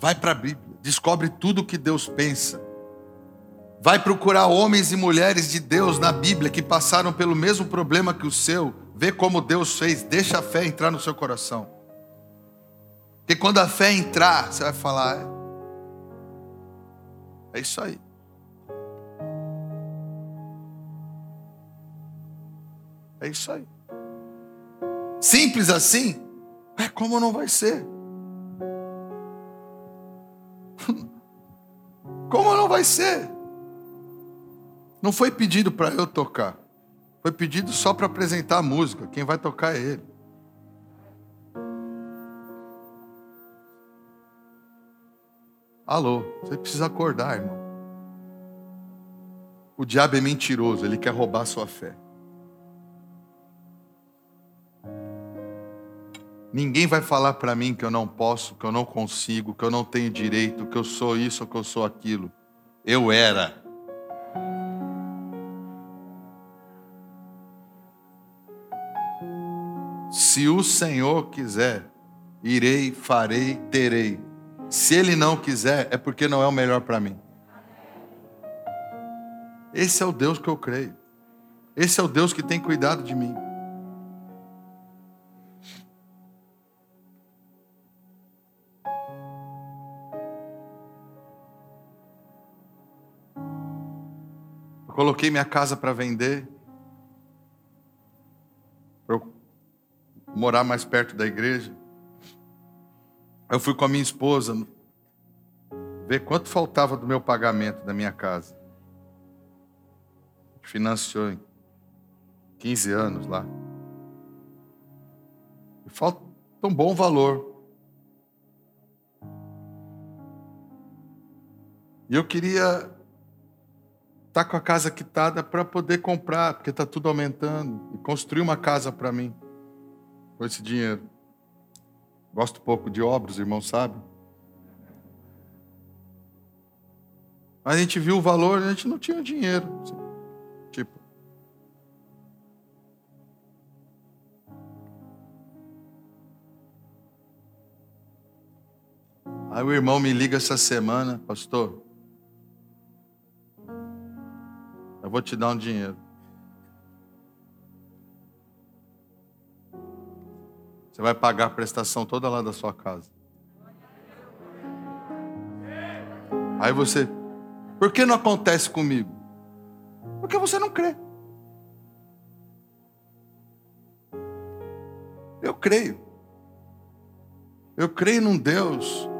Vai para a Bíblia. Descobre tudo o que Deus pensa. Vai procurar homens e mulheres de Deus na Bíblia que passaram pelo mesmo problema que o seu. Vê como Deus fez. Deixa a fé entrar no seu coração. Porque quando a fé entrar, você vai falar: é, é isso aí. É isso aí. Simples assim? É como não vai ser? (laughs) Como não vai ser? Não foi pedido para eu tocar. Foi pedido só para apresentar a música. Quem vai tocar é ele. Alô, você precisa acordar, irmão. O diabo é mentiroso, ele quer roubar sua fé. Ninguém vai falar para mim que eu não posso, que eu não consigo, que eu não tenho direito, que eu sou isso, que eu sou aquilo. Eu era. Se o Senhor quiser, irei, farei, terei. Se Ele não quiser, é porque não é o melhor para mim. Esse é o Deus que eu creio. Esse é o Deus que tem cuidado de mim. Eu coloquei minha casa para vender. Para eu morar mais perto da igreja. Eu fui com a minha esposa ver quanto faltava do meu pagamento da minha casa. Financiou em 15 anos lá. E falta um bom valor. E eu queria estar tá com a casa quitada para poder comprar, porque está tudo aumentando, e construir uma casa para mim com esse dinheiro. Gosto pouco de obras, irmão sabe. Mas a gente viu o valor, a gente não tinha dinheiro. Tipo. Aí o irmão me liga essa semana, pastor. Eu vou te dar um dinheiro. Você vai pagar a prestação toda lá da sua casa. Aí você, por que não acontece comigo? Porque você não crê. Eu creio. Eu creio num Deus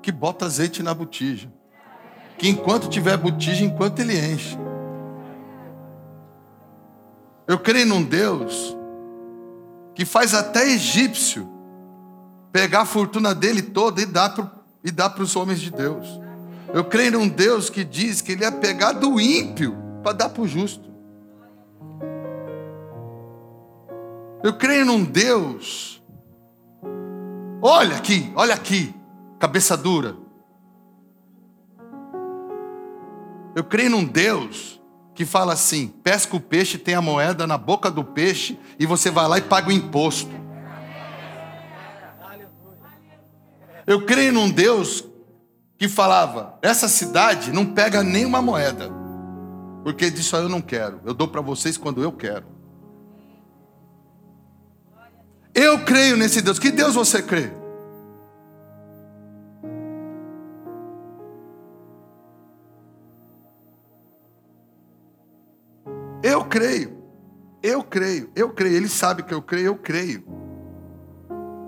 que bota azeite na botija. Que enquanto tiver botija, enquanto ele enche. Eu creio num Deus que faz até egípcio pegar a fortuna dele toda e dar para os homens de Deus. Eu creio num Deus que diz que ele ia pegar do ímpio para dar para o justo. Eu creio num Deus. Olha aqui, olha aqui, cabeça dura. Eu creio num Deus que fala assim: pesca o peixe, tem a moeda na boca do peixe e você vai lá e paga o imposto. Eu creio num Deus que falava: essa cidade não pega nenhuma moeda, porque disso eu não quero, eu dou para vocês quando eu quero. Eu creio nesse Deus. Que Deus você crê? Creio. Eu creio. Eu creio. Ele sabe que eu creio. Eu creio.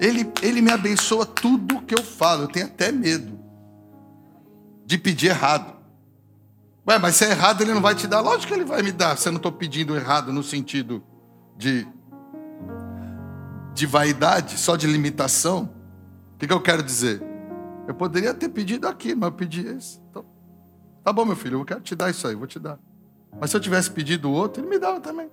Ele, ele me abençoa tudo que eu falo. Eu tenho até medo de pedir errado. Ué, mas se é errado, ele não vai te dar. Lógico que ele vai me dar. Se eu não estou pedindo errado no sentido de, de vaidade, só de limitação. O que, que eu quero dizer? Eu poderia ter pedido aqui, mas eu pedi esse. Então, tá bom, meu filho, eu quero te dar isso aí, vou te dar. Mas se eu tivesse pedido outro, ele me dava também.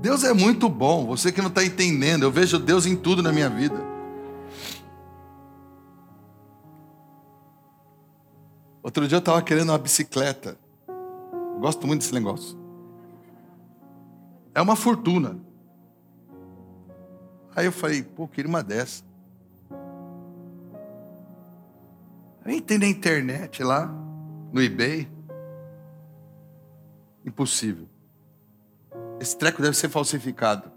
Deus é muito bom, você que não está entendendo, eu vejo Deus em tudo na minha vida. Outro dia eu estava querendo uma bicicleta. Gosto muito desse negócio. É uma fortuna. Aí eu falei, pô, queria uma dessa. Eu entrei na internet lá, no eBay. Impossível. Esse treco deve ser falsificado.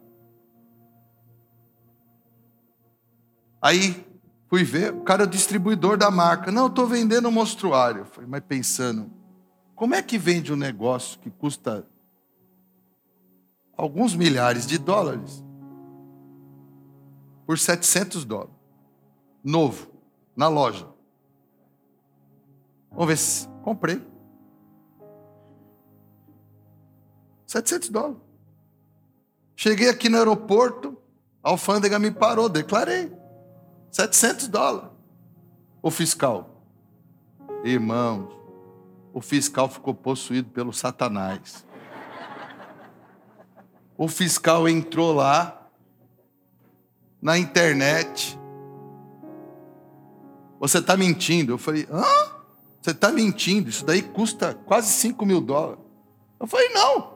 Aí fui ver, o cara é o distribuidor da marca. Não, eu estou vendendo um monstruário. Falei, mas pensando, como é que vende um negócio que custa alguns milhares de dólares por 700 dólares? Novo, na loja. Vamos ver se comprei. 700 dólares. Cheguei aqui no aeroporto, a alfândega me parou, declarei. 700 dólares. O fiscal. Irmãos, o fiscal ficou possuído pelo Satanás. O fiscal entrou lá, na internet. Você está mentindo. Eu falei, hã? Você está mentindo. Isso daí custa quase 5 mil dólares. Eu falei, não.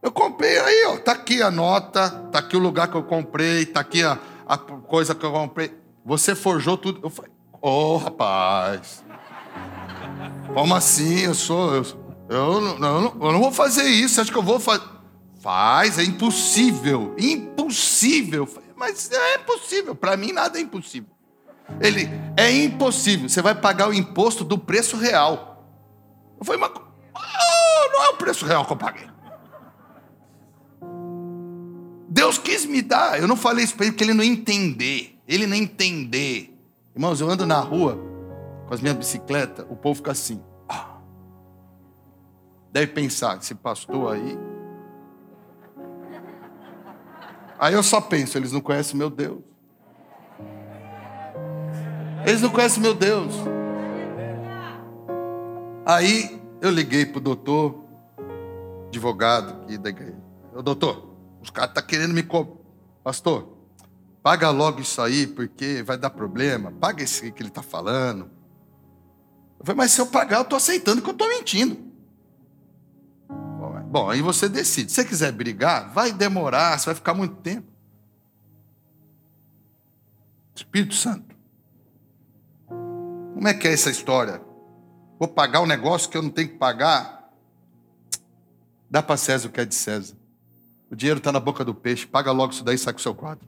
Eu comprei aí, ó. Tá aqui a nota, tá aqui o lugar que eu comprei, tá aqui a, a coisa que eu comprei. Você forjou tudo. Eu falei, ô oh, rapaz. Como assim? Eu sou. Eu, eu, não, eu não vou fazer isso. Acho que eu vou fazer. Faz, é impossível. Impossível. Mas é impossível. Para mim, nada é impossível. Ele é impossível. Você vai pagar o imposto do preço real. Eu falei, mas não é o preço real que eu paguei. Deus quis me dar. Eu não falei isso para ele porque ele não entender. Ele não entender. Irmãos, eu ando na rua com as minhas bicicletas, o povo fica assim. Ah. Deve pensar, esse pastor aí. Aí eu só penso, eles não conhecem meu Deus. Eles não conhecem meu Deus. Aí eu liguei pro doutor, advogado aqui da igreja. Ô doutor, os caras estão tá querendo me cobrar. Pastor, paga logo isso aí, porque vai dar problema. Paga esse que ele está falando. Eu falei, mas se eu pagar, eu estou aceitando que eu estou mentindo. Bom, aí você decide. Se você quiser brigar, vai demorar, você vai ficar muito tempo. Espírito Santo. Como é que é essa história? Vou pagar um negócio que eu não tenho que pagar? Dá para César o que é de César. O dinheiro está na boca do peixe. Paga logo isso daí e sai com o seu quadro.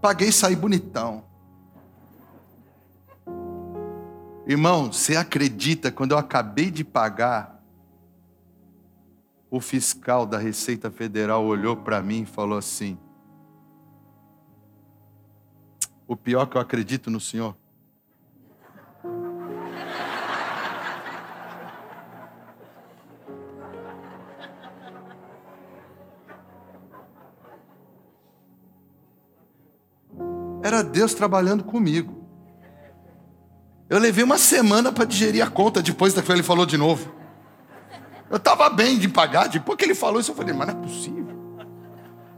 Paguei e saí bonitão. Irmão, você acredita quando eu acabei de pagar, o fiscal da Receita Federal olhou para mim e falou assim: O pior é que eu acredito no senhor. Era Deus trabalhando comigo. Eu levei uma semana para digerir a conta depois daquilo ele falou de novo. Eu estava bem de pagar, depois que ele falou isso, eu falei, mas não é possível.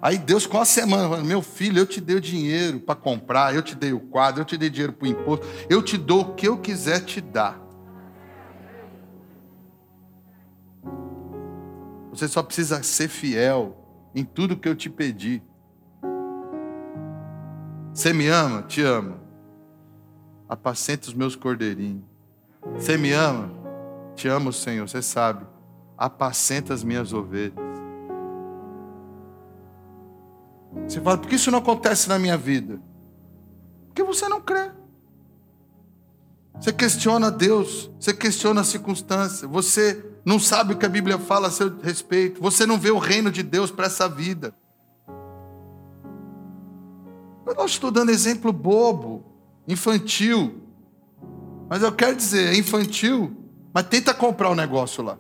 Aí Deus, com a semana, falou, meu filho, eu te dei o dinheiro para comprar, eu te dei o quadro, eu te dei dinheiro para o imposto, eu te dou o que eu quiser te dar. Você só precisa ser fiel em tudo que eu te pedi. Você me ama? Te amo. Apacenta os meus cordeirinhos. Você me ama? Te amo, Senhor, você sabe. Apacenta as minhas ovelhas. Você fala, por que isso não acontece na minha vida? Porque você não crê. Você questiona Deus, você questiona a circunstância, você não sabe o que a Bíblia fala a seu respeito, você não vê o reino de Deus para essa vida. Eu não estou dando exemplo bobo, infantil, mas eu quero dizer, é infantil, mas tenta comprar o um negócio lá.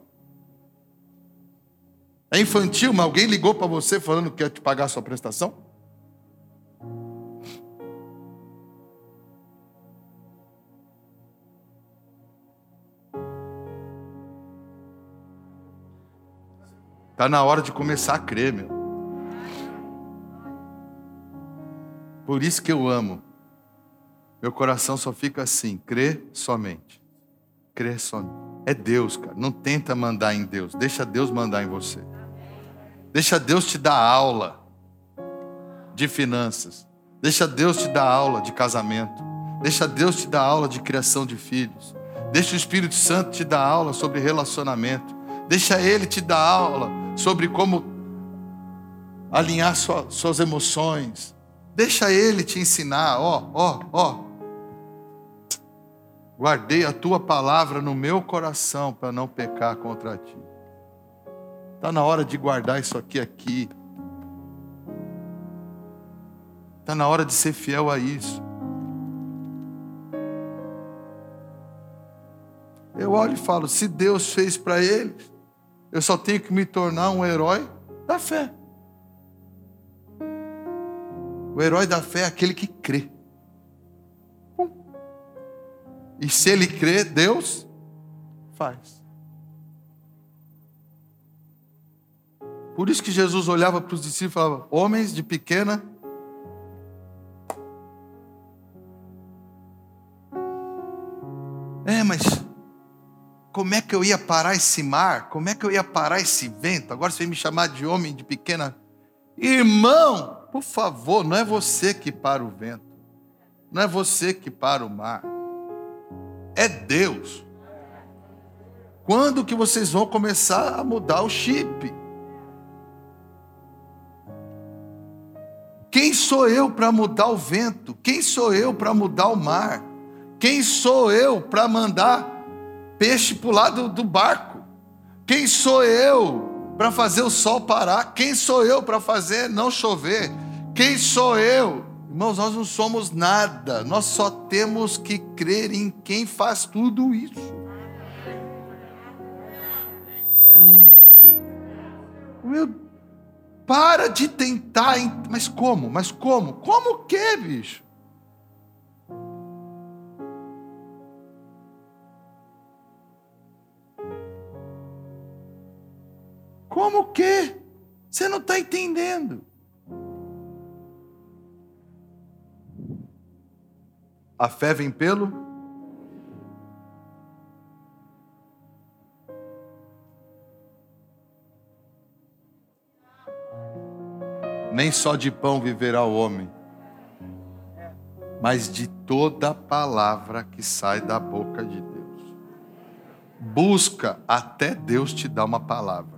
É infantil, mas alguém ligou para você falando que quer te pagar a sua prestação? Está na hora de começar a crer, meu. Por isso que eu amo. Meu coração só fica assim, crer somente. Crer somente. É Deus, cara. Não tenta mandar em Deus. Deixa Deus mandar em você. Deixa Deus te dar aula de finanças. Deixa Deus te dar aula de casamento. Deixa Deus te dar aula de criação de filhos. Deixa o Espírito Santo te dar aula sobre relacionamento. Deixa Ele te dar aula sobre como alinhar sua, suas emoções. Deixa Ele te ensinar. Ó, ó, ó. Guardei a tua palavra no meu coração para não pecar contra ti. Está na hora de guardar isso aqui aqui. Está na hora de ser fiel a isso. Eu olho e falo: se Deus fez para eles, eu só tenho que me tornar um herói da fé. O herói da fé é aquele que crê. E se ele crê, Deus faz. Por isso que Jesus olhava para os discípulos e falava: Homens de pequena. É, mas como é que eu ia parar esse mar? Como é que eu ia parar esse vento? Agora você vem me chamar de homem de pequena. Irmão, por favor, não é você que para o vento. Não é você que para o mar. É Deus. Quando que vocês vão começar a mudar o chip? Quem sou eu para mudar o vento? Quem sou eu para mudar o mar? Quem sou eu para mandar peixe para o lado do barco. Quem sou eu para fazer o sol parar? Quem sou eu para fazer não chover? Quem sou eu? Irmãos, nós não somos nada, nós só temos que crer em quem faz tudo isso. Meu, para de tentar, mas como? Mas como? Como o que, bicho? Como que? Você não está entendendo. A fé vem pelo? Nem só de pão viverá o homem, mas de toda palavra que sai da boca de Deus. Busca até Deus te dar uma palavra.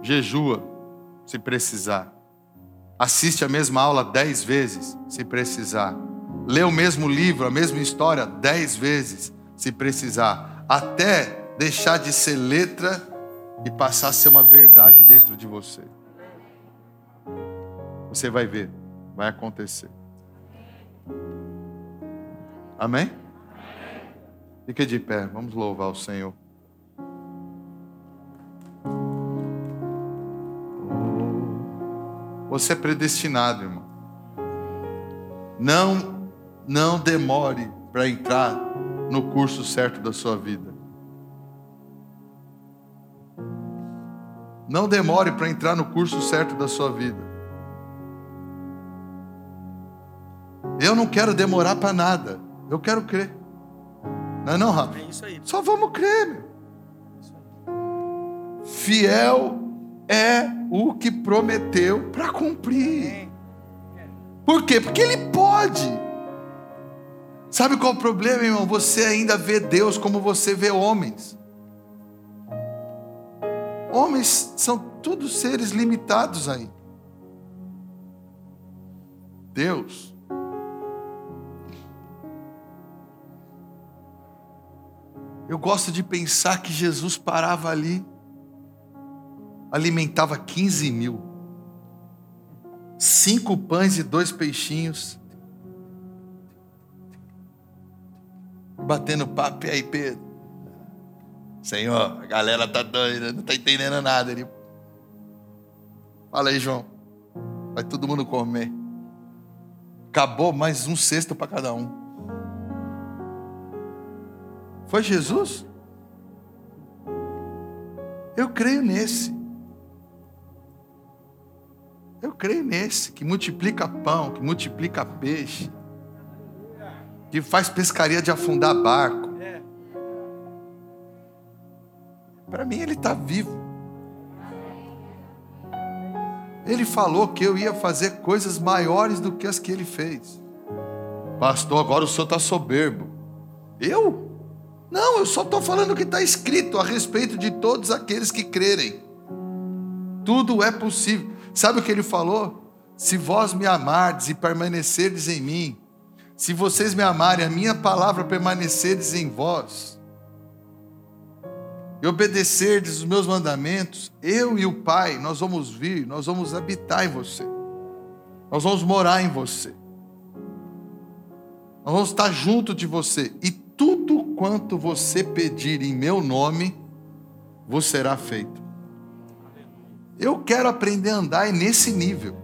jejua, se precisar. Assiste a mesma aula dez vezes, se precisar. Lê o mesmo livro, a mesma história dez vezes, se precisar. Até deixar de ser letra e passar a ser uma verdade dentro de você. Você vai ver, vai acontecer. Amém? Fique de pé, vamos louvar o Senhor. Você é predestinado, irmão. Não, não demore para entrar no curso certo da sua vida. Não demore para entrar no curso certo da sua vida. Eu não quero demorar para nada. Eu quero crer. Não é não, Rafa? É isso aí. Só vamos crer, meu. Fiel é o que prometeu para cumprir. Por quê? Porque ele pode. Sabe qual é o problema, irmão? Você ainda vê Deus como você vê homens. Homens são todos seres limitados aí. Deus. Eu gosto de pensar que Jesus parava ali, alimentava 15 mil, cinco pães e dois peixinhos, batendo papo, e aí, Pedro? Senhor, a galera tá doida, não tá entendendo nada. Ele, fala aí, João, vai todo mundo comer. Acabou mais um cesto para cada um. Foi Jesus? Eu creio nesse. Eu creio nesse que multiplica pão, que multiplica peixe, que faz pescaria de afundar barco. Para mim, ele está vivo. Ele falou que eu ia fazer coisas maiores do que as que ele fez. Pastor, agora o senhor está soberbo. Eu? Não, eu só estou falando o que está escrito a respeito de todos aqueles que crerem. Tudo é possível. Sabe o que ele falou? Se vós me amardes e permanecerdes em mim, se vocês me amarem, a minha palavra permanecerdes em vós, e obedecerdes os meus mandamentos, eu e o Pai, nós vamos vir, nós vamos habitar em você, nós vamos morar em você, nós vamos estar junto de você, e tudo quanto você pedir em meu nome, vos será feito. Eu quero aprender a andar nesse nível.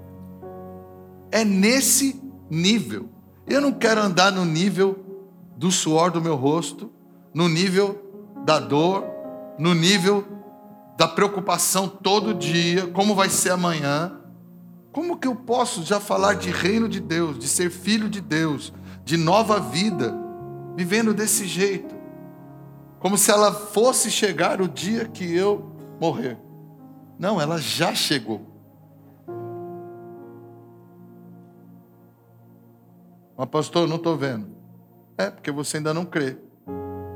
É nesse nível. Eu não quero andar no nível do suor do meu rosto, no nível da dor, no nível da preocupação todo dia, como vai ser amanhã. Como que eu posso já falar de reino de Deus, de ser filho de Deus, de nova vida, vivendo desse jeito, como se ela fosse chegar o dia que eu morrer. Não, ela já chegou. Mas, pastor, não estou vendo. É, porque você ainda não crê.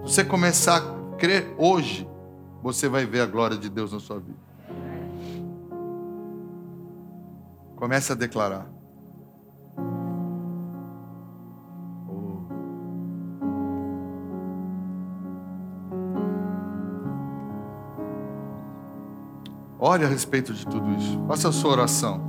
Se você começar a crer hoje, você vai ver a glória de Deus na sua vida. Comece a declarar. Ore a respeito de tudo isso. Faça a sua oração.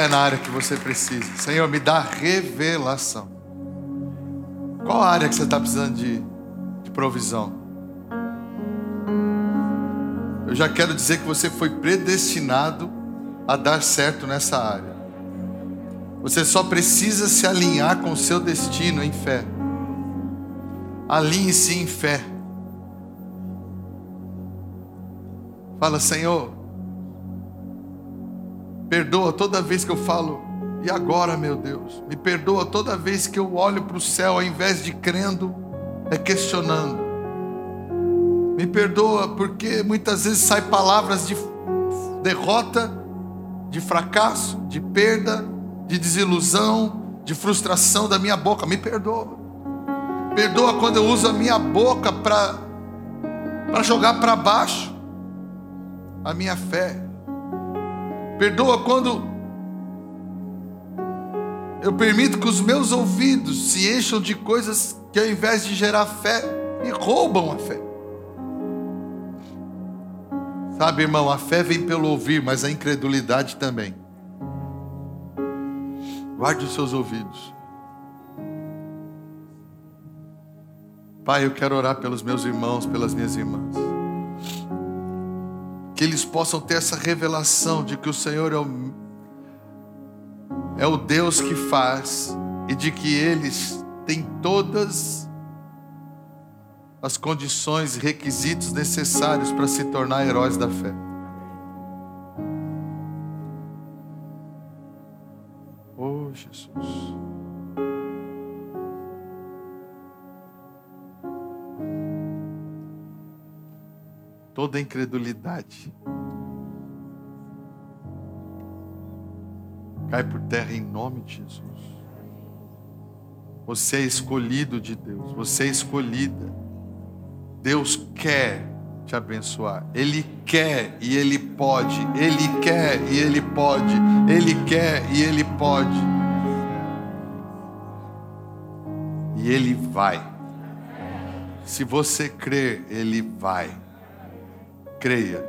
Fé na área que você precisa. Senhor, me dá revelação. Qual área que você está precisando de, de provisão? Eu já quero dizer que você foi predestinado a dar certo nessa área. Você só precisa se alinhar com o seu destino em fé. Alinhe-se em fé. Fala, Senhor, perdoa toda vez que eu falo, e agora, meu Deus? Me perdoa toda vez que eu olho para o céu, ao invés de crendo, é questionando. Me perdoa porque muitas vezes saem palavras de derrota, de fracasso, de perda, de desilusão, de frustração da minha boca. Me perdoa. Perdoa quando eu uso a minha boca para jogar para baixo a minha fé. Perdoa quando eu permito que os meus ouvidos se encham de coisas que ao invés de gerar fé, me roubam a fé. Sabe, irmão, a fé vem pelo ouvir, mas a incredulidade também. Guarde os seus ouvidos. Pai, eu quero orar pelos meus irmãos, pelas minhas irmãs. Que eles possam ter essa revelação de que o Senhor é o, é o Deus que faz e de que eles têm todas as condições e requisitos necessários para se tornar heróis da fé. Oh, Jesus. Toda incredulidade cai por terra em nome de Jesus. Você é escolhido de Deus, você é escolhida. Deus quer te abençoar. Ele quer e ele pode. Ele quer e ele pode. Ele quer e ele pode. E ele vai. Se você crer, ele vai. Creia.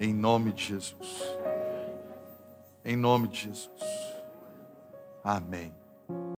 Em nome de Jesus. Em nome de Jesus. Amém.